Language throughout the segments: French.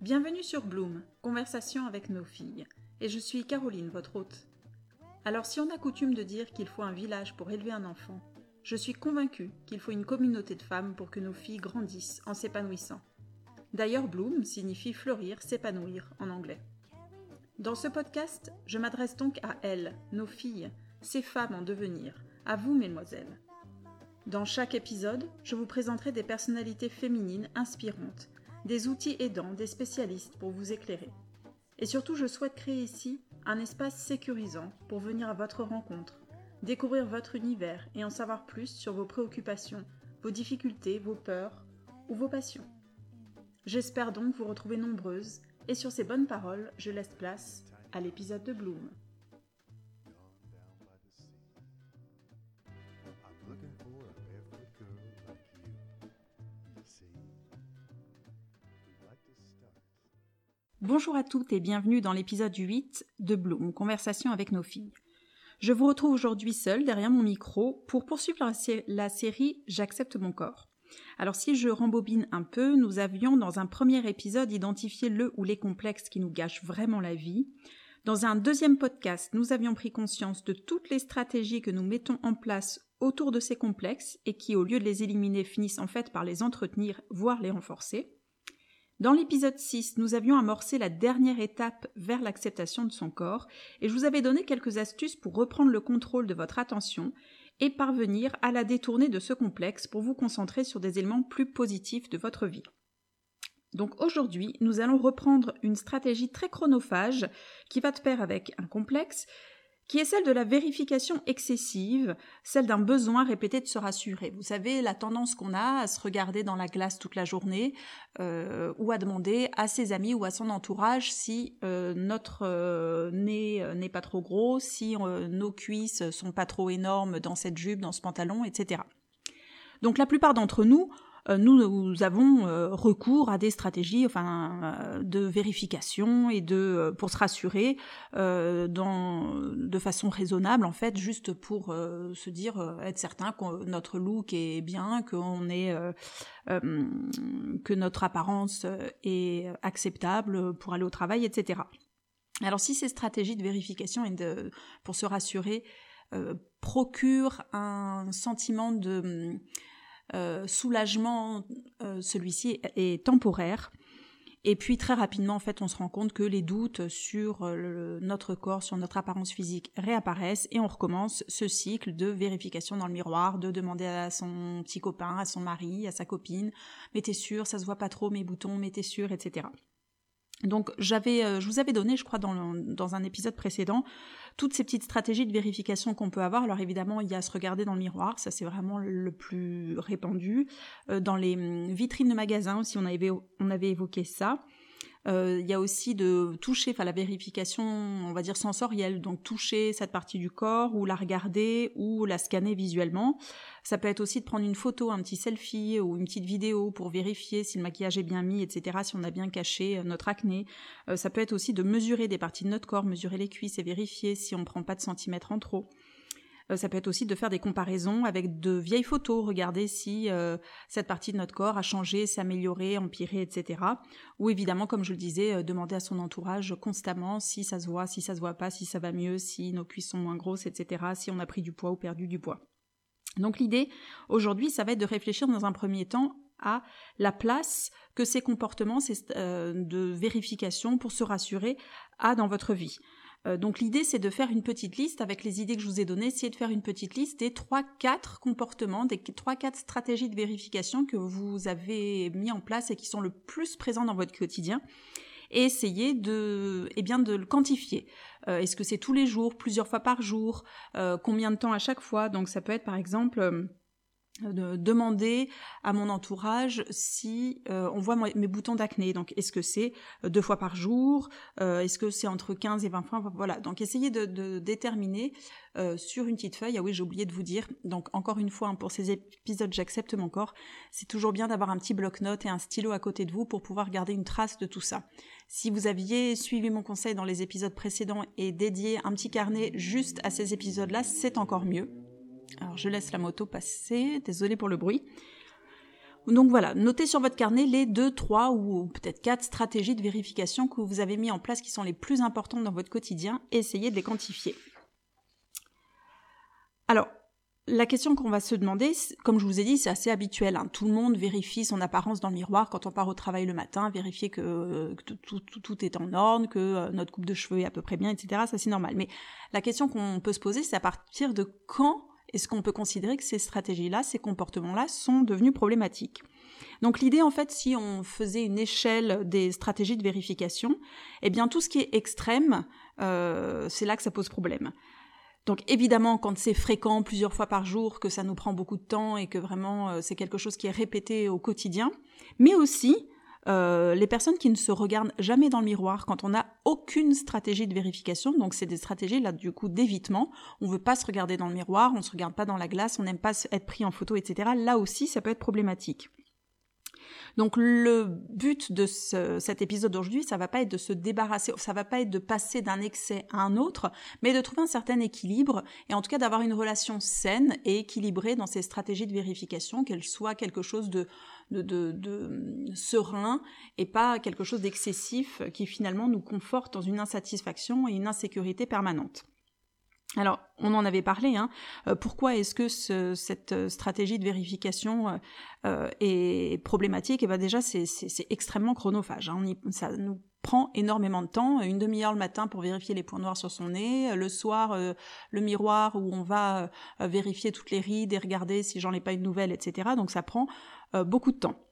Bienvenue sur Bloom, conversation avec nos filles. Et je suis Caroline, votre hôte. Alors si on a coutume de dire qu'il faut un village pour élever un enfant, je suis convaincue qu'il faut une communauté de femmes pour que nos filles grandissent en s'épanouissant. D'ailleurs, Bloom signifie fleurir, s'épanouir en anglais. Dans ce podcast, je m'adresse donc à elles, nos filles, ces femmes en devenir, à vous, mesdemoiselles. Dans chaque épisode, je vous présenterai des personnalités féminines inspirantes, des outils aidants, des spécialistes pour vous éclairer. Et surtout, je souhaite créer ici un espace sécurisant pour venir à votre rencontre, découvrir votre univers et en savoir plus sur vos préoccupations, vos difficultés, vos peurs ou vos passions. J'espère donc vous retrouver nombreuses et sur ces bonnes paroles, je laisse place à l'épisode de Bloom. Bonjour à toutes et bienvenue dans l'épisode 8 de Bloom, Conversation avec nos filles. Je vous retrouve aujourd'hui seule derrière mon micro pour poursuivre la, série J'accepte mon corps. Alors si je rembobine un peu, nous avions dans un premier épisode identifié le ou les complexes qui nous gâchent vraiment la vie. Dans un deuxième podcast, nous avions pris conscience de toutes les stratégies que nous mettons en place autour de ces complexes et qui, au lieu de les éliminer, finissent en fait par les entretenir, voire les renforcer. Dans l'épisode 6, nous avions amorcé la dernière étape vers l'acceptation de son corps et je vous avais donné quelques astuces pour reprendre le contrôle de votre attention et parvenir à la détourner de ce complexe pour vous concentrer sur des éléments plus positifs de votre vie. Donc aujourd'hui, nous allons reprendre une stratégie très chronophage qui va de pair avec un complexe, qui est celle de la vérification excessive, celle d'un besoin répété de se rassurer. Vous savez, la tendance qu'on a à se regarder dans la glace toute la journée euh, ou à demander à ses amis ou à son entourage si euh, notre euh, nez n'est pas trop gros, si nos cuisses sont pas trop énormes dans cette jupe, dans ce pantalon, etc. Donc la plupart d'entre nous, euh, nous, avons euh, recours à des stratégies enfin, euh, de vérification et de pour se rassurer dans, de façon raisonnable en fait, juste pour se dire être certain que notre look est bien, qu'on est que notre apparence est acceptable pour aller au travail, etc. Alors si ces stratégies de vérification et de pour se rassurer procurent un sentiment de euh, soulagement, euh, celui-ci est temporaire. Et puis très rapidement, en fait, on se rend compte que les doutes sur euh, notre corps, sur notre apparence physique réapparaissent et on recommence ce cycle de vérification dans le miroir, de demander à son petit copain, à son mari, à sa copine, mais t'es sûr, ça se voit pas trop mes boutons, mais t'es sûr, etc. Donc j'avais, je vous avais donné, je crois, dans, dans un épisode précédent, toutes ces petites stratégies de vérification qu'on peut avoir. Alors évidemment, il y a se regarder dans le miroir, ça c'est vraiment le plus répandu. Euh, dans les hum, vitrines de magasins aussi, on avait, on avait évoqué ça. Euh, il y a aussi de toucher, enfin la vérification, on va dire sensorielle, donc toucher cette partie du corps ou la regarder ou la scanner visuellement. Ça peut être aussi de prendre une photo, un petit selfie ou une petite vidéo pour vérifier si le maquillage est bien mis, etc., si on a bien caché euh, notre acné. Euh, ça peut être aussi de mesurer des parties de notre corps, mesurer les cuisses et vérifier si on ne prend pas de centimètres en trop. Euh, ça peut être aussi de faire des comparaisons avec de vieilles photos, regarder si euh, cette partie de notre corps a changé, s'est améliorée, empiré, etc. Ou évidemment, comme je le disais, euh, demander à son entourage constamment si ça se voit, si ça se voit pas, si ça va mieux, si nos cuisses sont moins grosses, etc. Si on a pris du poids ou perdu du poids. Donc l'idée aujourd'hui, ça va être de réfléchir dans un premier temps à la place que ces comportements de vérification pour se rassurer a dans votre vie. Euh, donc l'idée c'est de faire une petite liste avec les idées que je vous ai données, essayer de faire une petite liste des 3-4 comportements, des 3-4 stratégies de vérification que vous avez mis en place et qui sont le plus présents dans votre quotidien et essayer de, eh bien, de le quantifier. Euh, est-ce que c'est tous les jours, plusieurs fois par jour, euh, combien de temps à chaque fois? Donc ça peut être par exemple de demander à mon entourage si euh, on voit mes boutons d'acné. Donc, est-ce que c'est euh, deux fois par jour? Euh, Est-ce que c'est entre 15 et 20 fois? Voilà. Donc, essayez de, déterminer sur une petite feuille. Ah oui, j'ai oublié de vous dire. Donc, encore une fois, hein, pour ces épisodes, j'accepte mon corps. C'est toujours bien d'avoir un petit bloc-notes et un stylo à côté de vous pour pouvoir garder une trace de tout ça. Si vous aviez suivi mon conseil dans les épisodes précédents et dédié un petit carnet juste à ces épisodes-là, c'est encore mieux. Alors je laisse la moto passer, désolé pour le bruit. Donc voilà, notez sur votre carnet les deux, trois ou peut-être quatre stratégies de vérification que vous avez mis en place qui sont les plus importantes dans votre quotidien et essayez de les quantifier. Alors, la question qu'on va se demander, comme je vous ai dit, c'est assez habituel. Hein. Tout le monde vérifie son apparence dans le miroir quand on part au travail le matin, vérifier que, tout, est en ordre, que euh, notre coupe de cheveux est à peu près bien, etc. Ça, c'est normal. Mais la question qu'on peut se poser, c'est à partir de quand est-ce qu'on peut considérer que ces stratégies-là, ces comportements-là sont devenus problématiques? Donc l'idée, en fait, si on faisait une échelle des stratégies de vérification, eh bien tout ce qui est extrême, euh, c'est là que ça pose problème. Donc évidemment, quand c'est fréquent plusieurs fois par jour, que ça nous prend beaucoup de temps et que vraiment euh, c'est quelque chose qui est répété au quotidien, mais aussi euh, les personnes qui ne se regardent jamais dans le miroir quand on n'a aucune stratégie de vérification, donc c'est des stratégies là du coup d'évitement, on veut pas se regarder dans le miroir, on se regarde pas dans la glace, on n'aime pas être pris en photo, etc. Là aussi, ça peut être problématique. Donc le but de cet épisode d'aujourd'hui, ça va pas être de se débarrasser, ça va pas être de passer d'un excès à un autre, mais de trouver un certain équilibre et en tout cas d'avoir une relation saine et équilibrée dans ces stratégies de vérification, qu'elles soient quelque chose de, de, de serein et pas quelque chose d'excessif qui finalement nous conforte dans une insatisfaction et une insécurité permanente. Alors, on en avait parlé. Hein. Euh, pourquoi est-ce que cette euh, stratégie de vérification euh, est problématique? Et eh bien déjà, c'est extrêmement chronophage. Hein. ça nous prend énormément de temps, une demi-heure le matin pour vérifier les points noirs sur son nez, le soir le miroir où on va vérifier toutes les rides et regarder si j'en ai pas une nouvelle, etc. Donc ça prend beaucoup de temps.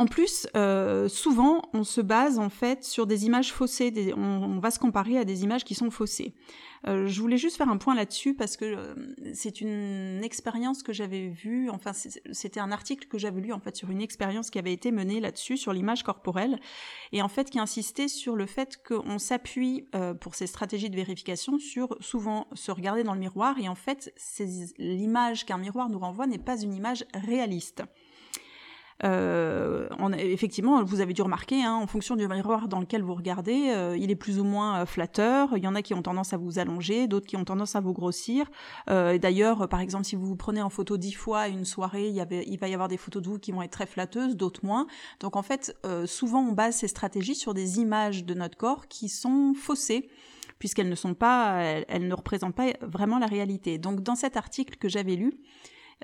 En plus, euh, souvent, on se base en fait sur des images faussées. on, va se comparer à des images qui sont faussées. Euh, je voulais juste faire un point là-dessus parce que euh, c'est une expérience que j'avais vue. Enfin, c'était un article que j'avais lu en fait sur une expérience qui avait été menée là-dessus sur l'image corporelle et en fait qui insistait sur le fait qu'on s'appuie pour ces stratégies de vérification sur souvent se regarder dans le miroir et en fait, l'image qu'un miroir nous renvoie n'est pas une image réaliste. Euh, effectivement, vous avez dû remarquer, hein, en fonction du miroir dans lequel vous regardez, euh, il est plus ou moins euh, flatteur. Il y en a qui ont tendance à vous allonger, d'autres qui ont tendance à vous grossir. D'ailleurs, par exemple, si vous vous prenez en photo dix fois à une soirée, il, y va y avoir des photos de vous qui vont être très flatteuses, d'autres moins. Donc en fait, souvent on base ces stratégies sur des images de notre corps qui sont faussées puisqu'elles ne sont pas, elles ne représentent pas vraiment la réalité. Donc dans cet article que j'avais lu,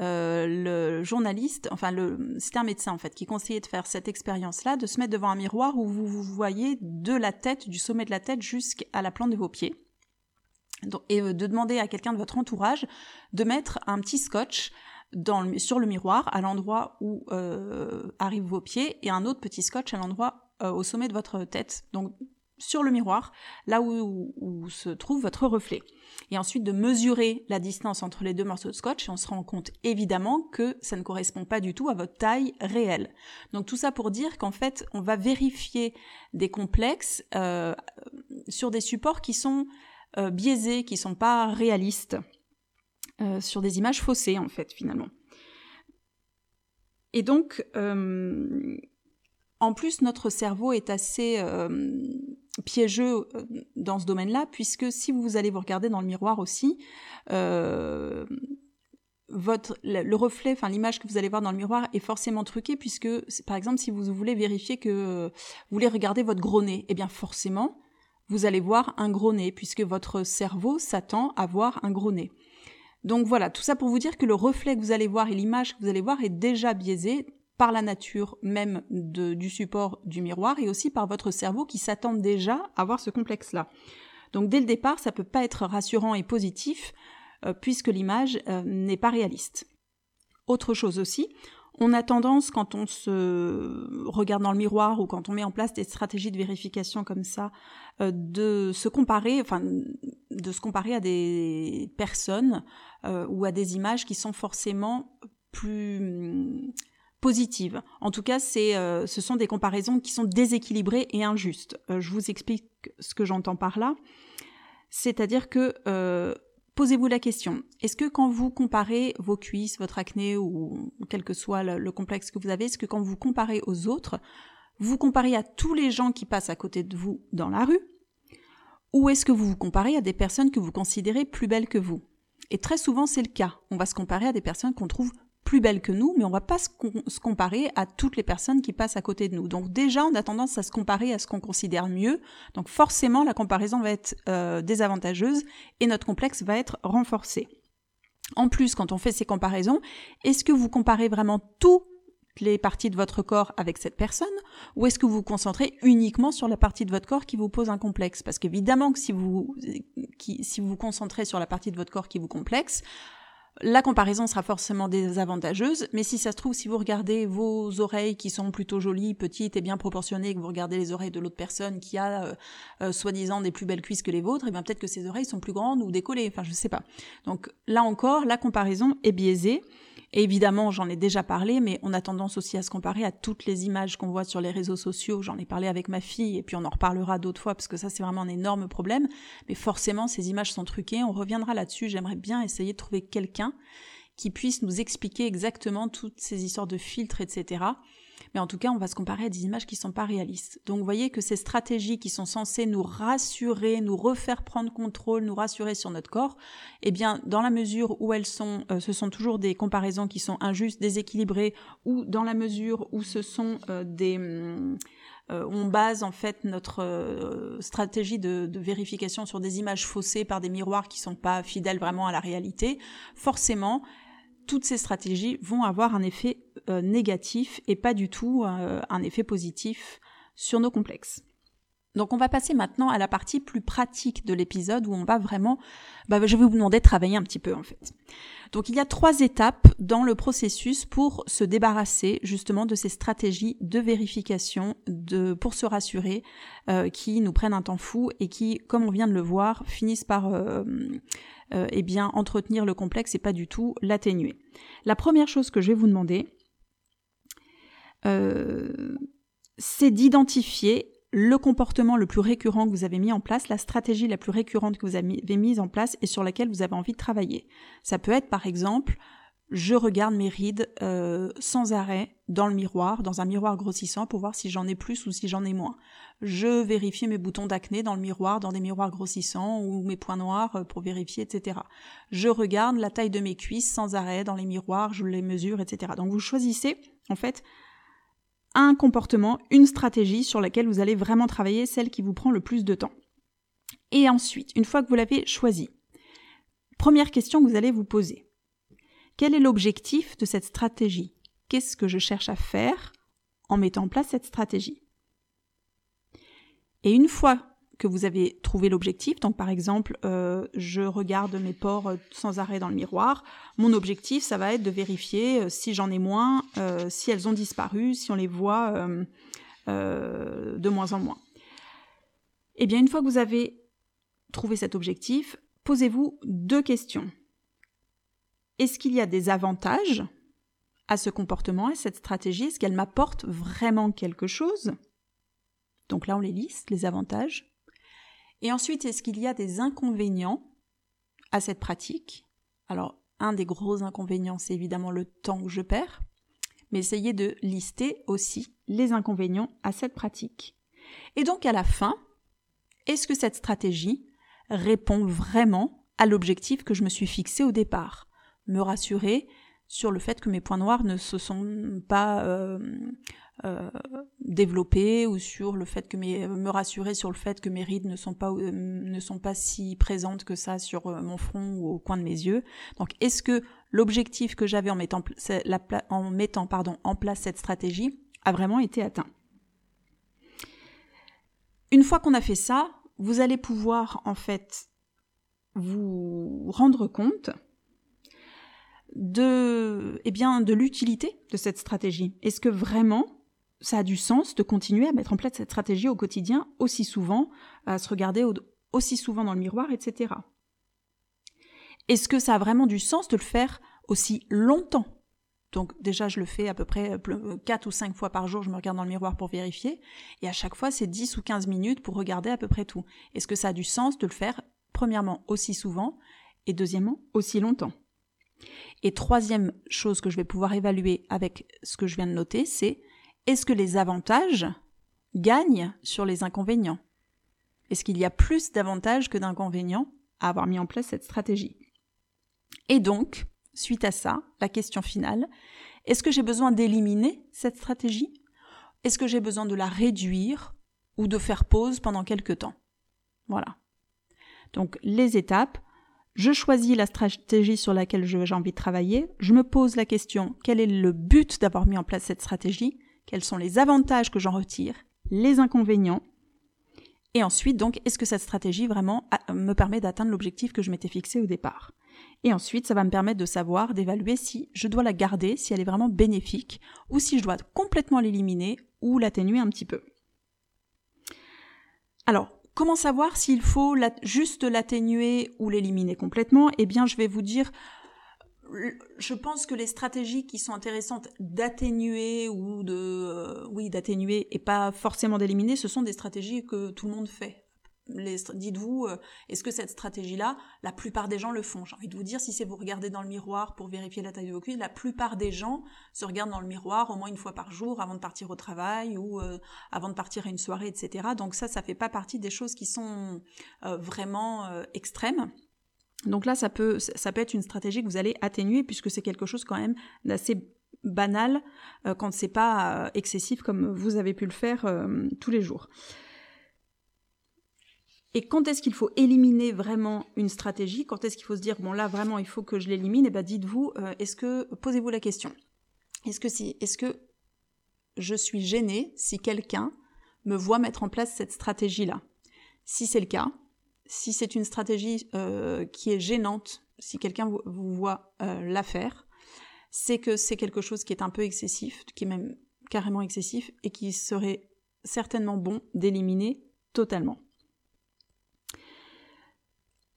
euh, le journaliste, enfin le, un médecin en fait, qui conseillait de faire cette expérience-là, de se mettre devant un miroir où vous vous voyez de la tête, du sommet de la tête jusqu'à la plante de vos pieds. et euh, de demander à quelqu'un de votre entourage de mettre un petit scotch dans sur le miroir à l'endroit où euh, arrivent vos pieds et un autre petit scotch à l'endroit au sommet de votre tête. Donc sur le miroir, là où, se trouve votre reflet. Et ensuite de mesurer la distance entre les deux morceaux de scotch, et on se rend compte évidemment que ça ne correspond pas du tout à votre taille réelle. Donc tout ça pour dire qu'en fait, on va vérifier des complexes euh, sur des supports qui sont euh, biaisés, qui sont pas réalistes, euh, sur des images faussées en fait finalement. Et donc, en plus, notre cerveau est assez piégeux euh, dans ce domaine-là, puisque si vous allez vous regarder dans le miroir aussi, euh, votre, le reflet, enfin l'image que vous allez voir dans le miroir est forcément truquée, puisque par exemple si vous voulez vérifier que vous voulez regarder votre gros nez, eh bien forcément vous allez voir un gros nez, puisque votre cerveau s'attend à voir un gros nez. Donc voilà, tout ça pour vous dire que le reflet que vous allez voir et l'image que vous allez voir est déjà biaisée par la nature même du support du miroir et aussi par votre cerveau qui s'attend déjà à voir ce complexe-là. Donc dès le départ, ça peut pas être rassurant et positif euh, puisque l'image euh, n'est pas réaliste. Autre chose aussi, on a tendance quand on se regarde dans le miroir ou quand on met en place des stratégies de vérification comme ça, euh, de se comparer, enfin de se comparer à des personnes ou à des images qui sont forcément plus positive. En tout cas, euh, ce sont des comparaisons qui sont déséquilibrées et injustes. Euh, je vous explique ce que j'entends par là. C'est-à-dire que euh, posez-vous la question est-ce que quand vous comparez vos cuisses, votre acné ou quel que soit le, complexe que vous avez, est-ce que quand vous comparez aux autres, vous comparez à tous les gens qui passent à côté de vous dans la rue? Ou est-ce que vous vous comparez à des personnes que vous considérez plus belles que vous? Et très souvent, c'est le cas. On va se comparer à des personnes qu'on trouve plus belles que nous, mais on va pas se, comparer à toutes les personnes qui passent à côté de nous. Donc déjà, on a tendance à se comparer à ce qu'on considère mieux. Donc forcément, la comparaison va être euh, désavantageuse et notre complexe va être renforcé. En plus, quand on fait ces comparaisons, est-ce que vous comparez vraiment toutes les parties de votre corps avec cette personne ou est-ce que vous vous concentrez uniquement sur la partie de votre corps qui vous pose un complexe? Parce qu'évidemment que si vous, si vous vous concentrez sur la partie de votre corps qui vous complexe, la comparaison sera forcément désavantageuse, mais si ça se trouve, si vous regardez vos oreilles qui sont plutôt jolies, petites et bien proportionnées, que vous regardez les oreilles de l'autre personne qui a euh, euh, soi-disant des plus belles cuisses que les vôtres, et bien peut-être que ses oreilles sont plus grandes ou décollées, enfin je sais pas. Donc là encore, la comparaison est biaisée évidemment, j'en ai déjà parlé, mais on a tendance aussi à se comparer à toutes les images qu'on voit sur les réseaux sociaux. J'en ai parlé avec ma fille, et puis on en reparlera d'autres fois, parce que ça, c'est vraiment un énorme problème. Mais forcément, ces images sont truquées. On reviendra là-dessus. J'aimerais bien essayer de trouver quelqu'un qui puisse nous expliquer exactement toutes ces histoires de filtres, etc. Mais en tout cas, on va se comparer à des images qui ne sont pas réalistes. Donc vous voyez que ces stratégies qui sont censées nous rassurer, nous refaire prendre contrôle, nous rassurer sur notre corps, eh bien, dans la mesure où elles sont, euh, ce sont toujours des comparaisons qui sont injustes, déséquilibrées, ou dans la mesure où ce sont euh, des... Hum, euh, on base en fait notre stratégie de, de, vérification sur des images faussées par des miroirs qui sont pas fidèles vraiment à la réalité, forcément, toutes ces stratégies vont avoir un effet euh, négatif et pas du tout euh, un effet positif sur nos complexes. Donc on va passer maintenant à la partie plus pratique de l'épisode où on va vraiment, bah, je vais vous demander de travailler un petit peu en fait. Donc il y a trois étapes dans le processus pour se débarrasser justement de ces stratégies de vérification, de pour se rassurer, euh, qui nous prennent un temps fou et qui, comme on vient de le voir, finissent par euh, eh bien, entretenir le complexe et pas du tout l'atténuer. La première chose que je vais vous demander, euh, c'est d'identifier le comportement le plus récurrent que vous avez mis en place, la stratégie la plus récurrente que vous avez mise en place et sur laquelle vous avez envie de travailler. Ça peut être par exemple je regarde mes rides euh, sans arrêt dans le miroir, dans un miroir grossissant pour voir si j'en ai plus ou si j'en ai moins. Je vérifie mes boutons d'acné dans le miroir, dans des miroirs grossissants ou mes points noirs euh, pour vérifier, etc. Je regarde la taille de mes cuisses sans arrêt dans les miroirs, je les mesure, etc. Donc vous choisissez en fait un comportement, une stratégie sur laquelle vous allez vraiment travailler, celle qui vous prend le plus de temps. Et ensuite, une fois que vous l'avez choisi, première question que vous allez vous poser. Quel est l'objectif de cette stratégie? Qu'est-ce que je cherche à faire en mettant en place cette stratégie? Et une fois que vous avez trouvé l'objectif, donc par exemple, euh, je regarde mes pores euh, sans arrêt dans le miroir, mon objectif, ça va être de vérifier euh, si j'en ai moins, si elles ont disparu, si on les voit de moins en moins. Eh bien, une fois que vous avez trouvé cet objectif, posez-vous deux questions. Est-ce qu'il y a des avantages à ce comportement, à cette stratégie? Est-ce qu'elle m'apporte vraiment quelque chose? Donc là, on les liste, les avantages. Et ensuite, est-ce qu'il y a des inconvénients à cette pratique? Alors, un des gros inconvénients, c'est évidemment le temps que je perds, mais essayez de lister aussi les inconvénients à cette pratique. Et donc, à la fin, est-ce que cette stratégie répond vraiment à l'objectif que je me suis fixé au départ? Me rassurer sur le fait que mes points noirs ne se sont pas euh, euh, développés ou sur le fait que mes, me rassurer sur le fait que mes rides ne sont pas euh, ne sont pas si présentes que ça sur mon front ou au coin de mes yeux. Donc est-ce que l'objectif que j'avais en mettant en mettant pardon en place cette stratégie a vraiment été atteint? Une fois qu'on a fait ça, vous allez pouvoir en fait vous rendre compte de, eh bien, de l'utilité de cette stratégie. Est-ce que vraiment ça a du sens de continuer à mettre en place cette stratégie au quotidien aussi souvent, à se regarder aussi souvent dans le miroir, etc. Est-ce que ça a vraiment du sens de le faire aussi longtemps? Donc déjà, je le fais à peu près 4 ou 5 fois par jour, je me regarde dans le miroir pour vérifier, et à chaque fois, c'est 10 ou 15 minutes pour regarder à peu près tout. Est-ce que ça a du sens de le faire, premièrement, aussi souvent, et deuxièmement, aussi longtemps? Et troisième chose que je vais pouvoir évaluer avec ce que je viens de noter, c'est est-ce que les avantages gagnent sur les inconvénients? Est-ce qu'il y a plus d'avantages que d'inconvénients à avoir mis en place cette stratégie? Et donc, suite à ça, la question finale, est-ce que j'ai besoin d'éliminer cette stratégie? Est-ce que j'ai besoin de la réduire ou de faire pause pendant quelques temps? Voilà. Donc les étapes, je choisis la stratégie sur laquelle j'ai envie de travailler, je me pose la question quel est le but d'avoir mis en place cette stratégie, quels sont les avantages que j'en retire, les inconvénients, et ensuite donc est-ce que cette stratégie vraiment me permet d'atteindre l'objectif que je m'étais fixé au départ? Et ensuite ça va me permettre de savoir, d'évaluer si je dois la garder, si elle est vraiment bénéfique, ou si je dois complètement l'éliminer ou l'atténuer un petit peu. Alors, Comment savoir s'il faut juste l'atténuer ou l'éliminer complètement? Eh bien, je vais vous dire, je pense que les stratégies qui sont intéressantes d'atténuer ou de, euh, oui, d'atténuer et pas forcément d'éliminer, ce sont des stratégies que tout le monde fait dites-vous, euh, est-ce que cette stratégie-là, la plupart des gens le font? J'ai envie de vous dire, si c'est vous regarder dans le miroir pour vérifier la taille de vos cuisses, la plupart des gens se regardent dans le miroir au moins une fois par jour avant de partir au travail ou euh, avant de partir à une soirée, etc. Donc ça, ça fait pas partie des choses qui sont euh, vraiment extrêmes. Donc là, ça peut, ça peut être une stratégie que vous allez atténuer puisque c'est quelque chose quand même d'assez banal quand c'est pas excessif comme vous avez pu le faire tous les jours. Et quand est-ce qu'il faut éliminer vraiment une stratégie? Quand est-ce qu'il faut se dire bon là vraiment il faut que je l'élimine? Et eh ben dites-vous euh, est-ce que posez-vous la question. Est-ce que si est-ce que je suis gênée si quelqu'un me voit mettre en place cette stratégie là Si c'est le cas, si c'est une stratégie euh, qui est gênante, si quelqu'un vous, voit euh, la faire, c'est que c'est quelque chose qui est un peu excessif, qui est même carrément excessif et qui serait certainement bon d'éliminer totalement.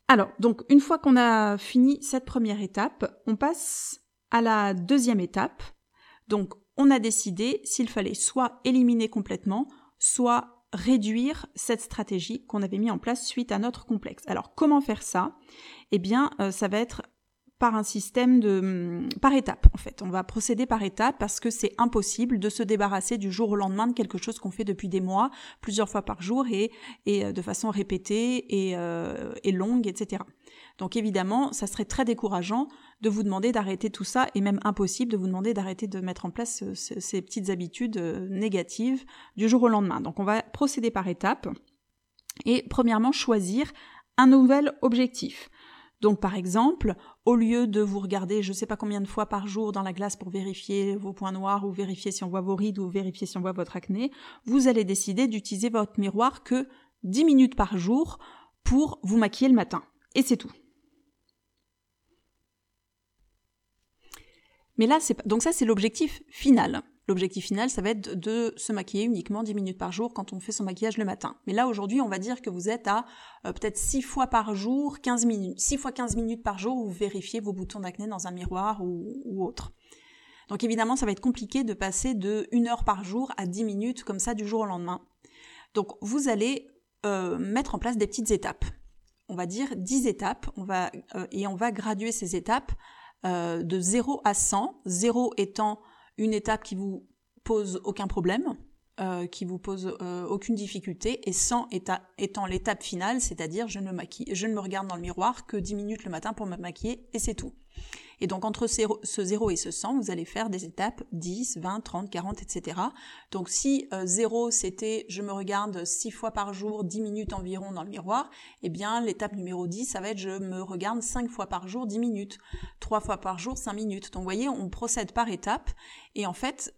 Alors, donc, une fois qu'on a fini cette première étape, on passe à la deuxième étape. Donc, on a décidé s'il fallait soit éliminer complètement, soit réduire cette stratégie qu'on avait mis en place suite à notre complexe. Alors, comment faire ça? Eh bien, euh, ça va être par un système de hum, par étapes en fait. On va procéder par étapes parce que c'est impossible de se débarrasser du jour au lendemain de quelque chose qu'on fait depuis des mois, plusieurs fois par jour et, et euh, de façon répétée et, euh, longue, etc. Donc évidemment, ça serait très décourageant de vous demander d'arrêter tout ça et même impossible de vous demander d'arrêter de mettre en place ces petites habitudes euh, négatives du jour au lendemain. Donc on va procéder par étapes et premièrement choisir un nouvel objectif. Donc par exemple, au lieu de vous regarder je ne sais pas combien de fois par jour dans la glace pour vérifier vos points noirs ou vérifier si on voit vos rides ou vérifier si on voit votre acné, vous allez décider d'utiliser votre miroir que 10 minutes par jour pour vous maquiller le matin. Et c'est tout. Mais là, c'est donc ça, c'est l'objectif final. L'objectif final, ça va être de se maquiller uniquement 10 minutes par jour quand on fait son maquillage le matin. Mais là, aujourd'hui, on va dire que vous êtes à euh, peut-être 6 fois par jour, 15 minutes. 6 fois 15 minutes par jour, vous vérifiez vos boutons d'acné dans un miroir ou, autre. Donc évidemment, ça va être compliqué de passer de 1 heure par jour à 10 minutes comme ça du jour au lendemain. Donc vous allez euh, mettre en place des petites étapes. On va dire 10 étapes on va, euh, et on va graduer ces étapes de 0 à 100, 0 étant une étape qui vous pose aucun problème, euh, qui vous pose euh, aucune difficulté, et 100 étant l'étape finale, c'est-à-dire je ne maquille, je ne me regarde dans le miroir que 10 minutes le matin pour me maquiller, et c'est tout. Et donc entre ce 0 et ce 100, vous allez faire des étapes 10, 20, 30, 40, etc. Donc si 0 euh, c'était je me regarde 6 fois par jour, 10 minutes environ dans le miroir, eh bien l'étape numéro 10, ça va être je me regarde 5 fois par jour, 10 minutes. 3 fois par jour, 5 minutes. Donc vous voyez, on procède par étapes et en fait,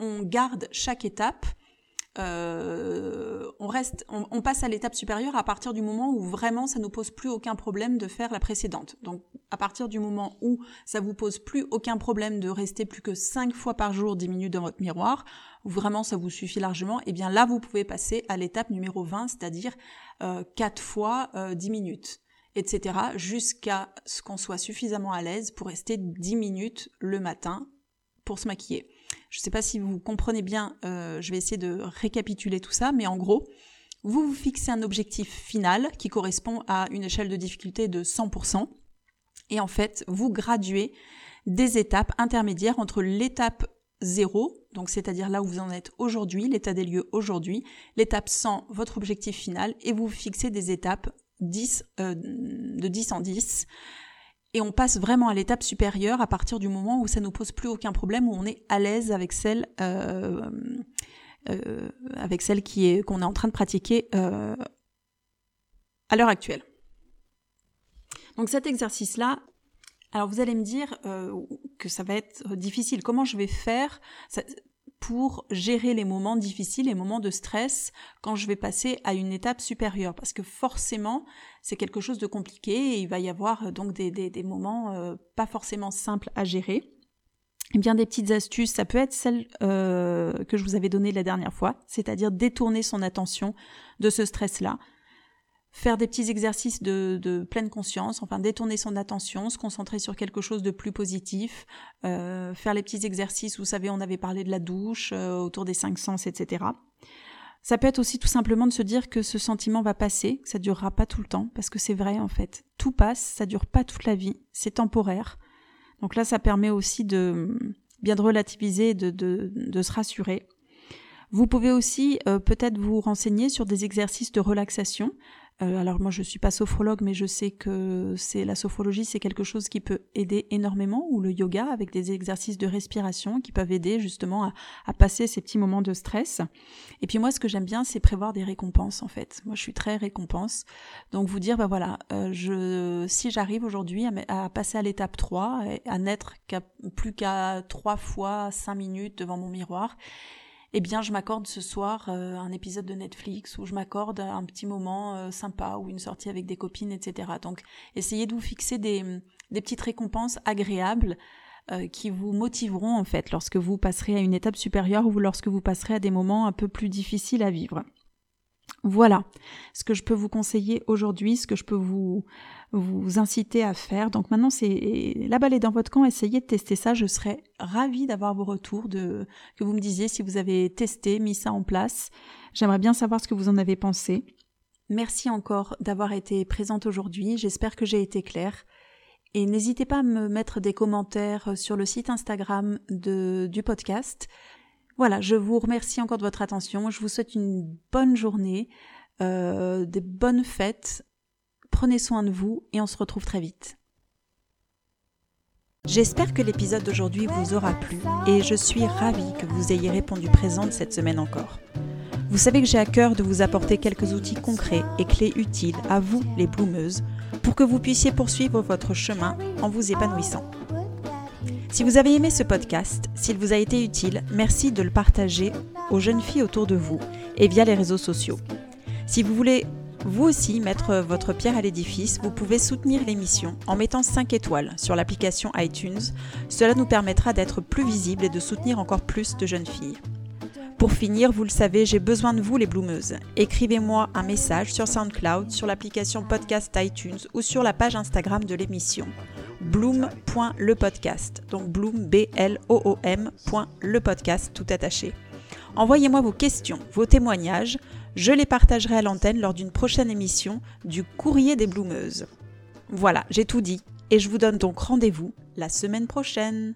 on garde chaque étape euh, on reste, on, passe à l'étape supérieure à partir du moment où vraiment ça nous pose plus aucun problème de faire la précédente. Donc à partir du moment où ça vous pose plus aucun problème de rester plus que 5 fois par jour 10 minutes dans votre miroir, vraiment ça vous suffit largement, et eh bien là vous pouvez passer à l'étape numéro 20, c'est-à-dire euh, 4 fois 10 euh, minutes etc. jusqu'à ce qu'on soit suffisamment à l'aise pour rester 10 minutes le matin pour se maquiller. Je ne sais pas si vous comprenez bien, euh, je vais essayer de récapituler tout ça, mais en gros, vous vous fixez un objectif final qui correspond à une échelle de difficulté de 100%, et en fait, vous graduez des étapes intermédiaires entre l'étape 0, donc c'est-à-dire là où vous en êtes aujourd'hui, l'état des lieux aujourd'hui, l'étape 100, votre objectif final, et vous fixez des étapes 10, euh, de 10 en 10, et on passe vraiment à l'étape supérieure à partir du moment où ça nous pose plus aucun problème, où on est à l'aise avec celle, euh, euh, avec celle qui est qu'on est en train de pratiquer euh, à l'heure actuelle. Donc cet exercice-là, alors vous allez me dire que ça va être difficile. Comment je vais faire pour gérer les moments difficiles, les moments de stress quand je vais passer à une étape supérieure? Parce que forcément, c'est quelque chose de compliqué et il va y avoir euh, donc des, moments euh, pas forcément simples à gérer. Eh bien des petites astuces, ça peut être celle euh, que je vous avais donnée la dernière fois, c'est-à-dire détourner son attention de ce stress-là faire des petits exercices de, pleine conscience, enfin détourner son attention, se concentrer sur quelque chose de plus positif, euh, faire les petits exercices, vous savez, on avait parlé de la douche, euh, autour des cinq sens, etc. Ça peut être aussi tout simplement de se dire que ce sentiment va passer, que ça durera pas tout le temps, parce que c'est vrai en fait. Tout passe, ça dure pas toute la vie, c'est temporaire. Donc là, ça permet aussi de bien de relativiser, de, de, de se rassurer. Vous pouvez aussi euh, peut-être vous renseigner sur des exercices de relaxation. Euh, alors moi je suis pas sophrologue, mais je sais que c'est la sophrologie, c'est quelque chose qui peut aider énormément, ou le yoga avec des exercices de respiration qui peuvent aider justement à, passer ces petits moments de stress. Et puis moi ce que j'aime bien, c'est prévoir des récompenses en fait. Moi je suis très récompense, donc vous dire bah voilà, euh, je si j'arrive aujourd'hui à, passer à l'étape 3, à n'être qu'à plus qu'à trois fois cinq minutes devant mon miroir eh bien je m'accorde ce soir euh, un épisode de Netflix ou je m'accorde un petit moment euh, sympa ou une sortie avec des copines, etc. Donc essayez de vous fixer des, des petites récompenses agréables euh, qui vous motiveront en fait lorsque vous passerez à une étape supérieure ou lorsque vous passerez à des moments un peu plus difficiles à vivre. Voilà ce que je peux vous conseiller aujourd'hui, ce que je peux vous, vous inciter à faire. Donc maintenant, c'est la balle est dans votre camp. Essayez de tester ça. Je serais ravie d'avoir vos retours, de que vous me disiez si vous avez testé, mis ça en place. J'aimerais bien savoir ce que vous en avez pensé. Merci encore d'avoir été présente aujourd'hui. J'espère que j'ai été claire. Et n'hésitez pas à me mettre des commentaires sur le site Instagram de, du podcast. Voilà, je vous remercie encore de votre attention. Je vous souhaite une bonne journée, euh, des bonnes fêtes prenez soin de vous et on se retrouve très vite. J'espère que l'épisode d'aujourd'hui vous aura plu et je suis ravie que vous ayez répondu présente cette semaine encore. Vous savez que j'ai à cœur de vous apporter quelques outils concrets et clés utiles à vous, les bloumeuses, pour que vous puissiez poursuivre votre chemin en vous épanouissant. Si vous avez aimé ce podcast, s'il vous a été utile, merci de le partager aux jeunes filles autour de vous et via les réseaux sociaux. Si vous voulez vous aussi mettre votre pierre à l'édifice, vous pouvez soutenir l'émission en mettant 5 étoiles sur l'application iTunes. Cela nous permettra d'être plus visibles et de soutenir encore plus de jeunes filles. Pour finir, vous le savez, j'ai besoin de vous les bloumeuses. Écrivez-moi un message sur SoundCloud, sur l'application podcast iTunes ou sur la page Instagram de l'émission. Bloom.lepodcast. Donc bloom, B-L-O-O-M, le podcast tout attaché. Envoyez-moi vos questions, vos témoignages. Je les partagerai à l'antenne lors d'une prochaine émission du Courrier des Bloumeuses. Voilà, j'ai tout dit et je vous donne donc rendez-vous la semaine prochaine.